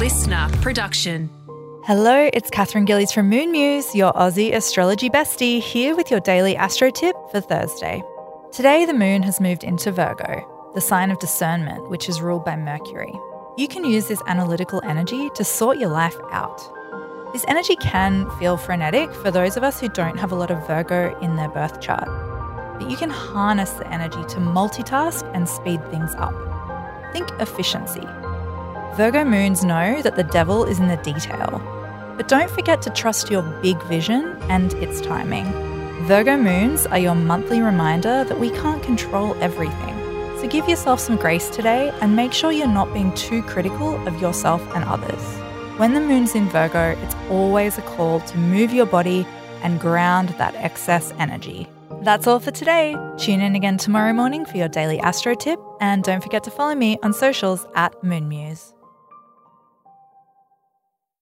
LiSTNR production. Hello, it's Katherine Gillies from Moon Muse, your Aussie astrology bestie, here with your daily astro tip for Thursday. Today, the moon has moved into Virgo, the sign of discernment, which is ruled by Mercury. You can use this analytical energy to sort your life out. This energy can feel frenetic for those of us who don't have a lot of Virgo in their birth chart, but you can harness the energy to multitask and speed things up. Think efficiency. Virgo moons know that the devil is in the detail, but don't forget to trust your big vision and its timing. Virgo moons are your monthly reminder that we can't control everything. So give yourself some grace today and make sure you're not being too critical of yourself and others. When the moon's in Virgo, it's always a call to move your body and ground that excess energy. That's all for today. Tune in again tomorrow morning for your daily astro tip, and don't forget to follow me on socials at Moon Muse.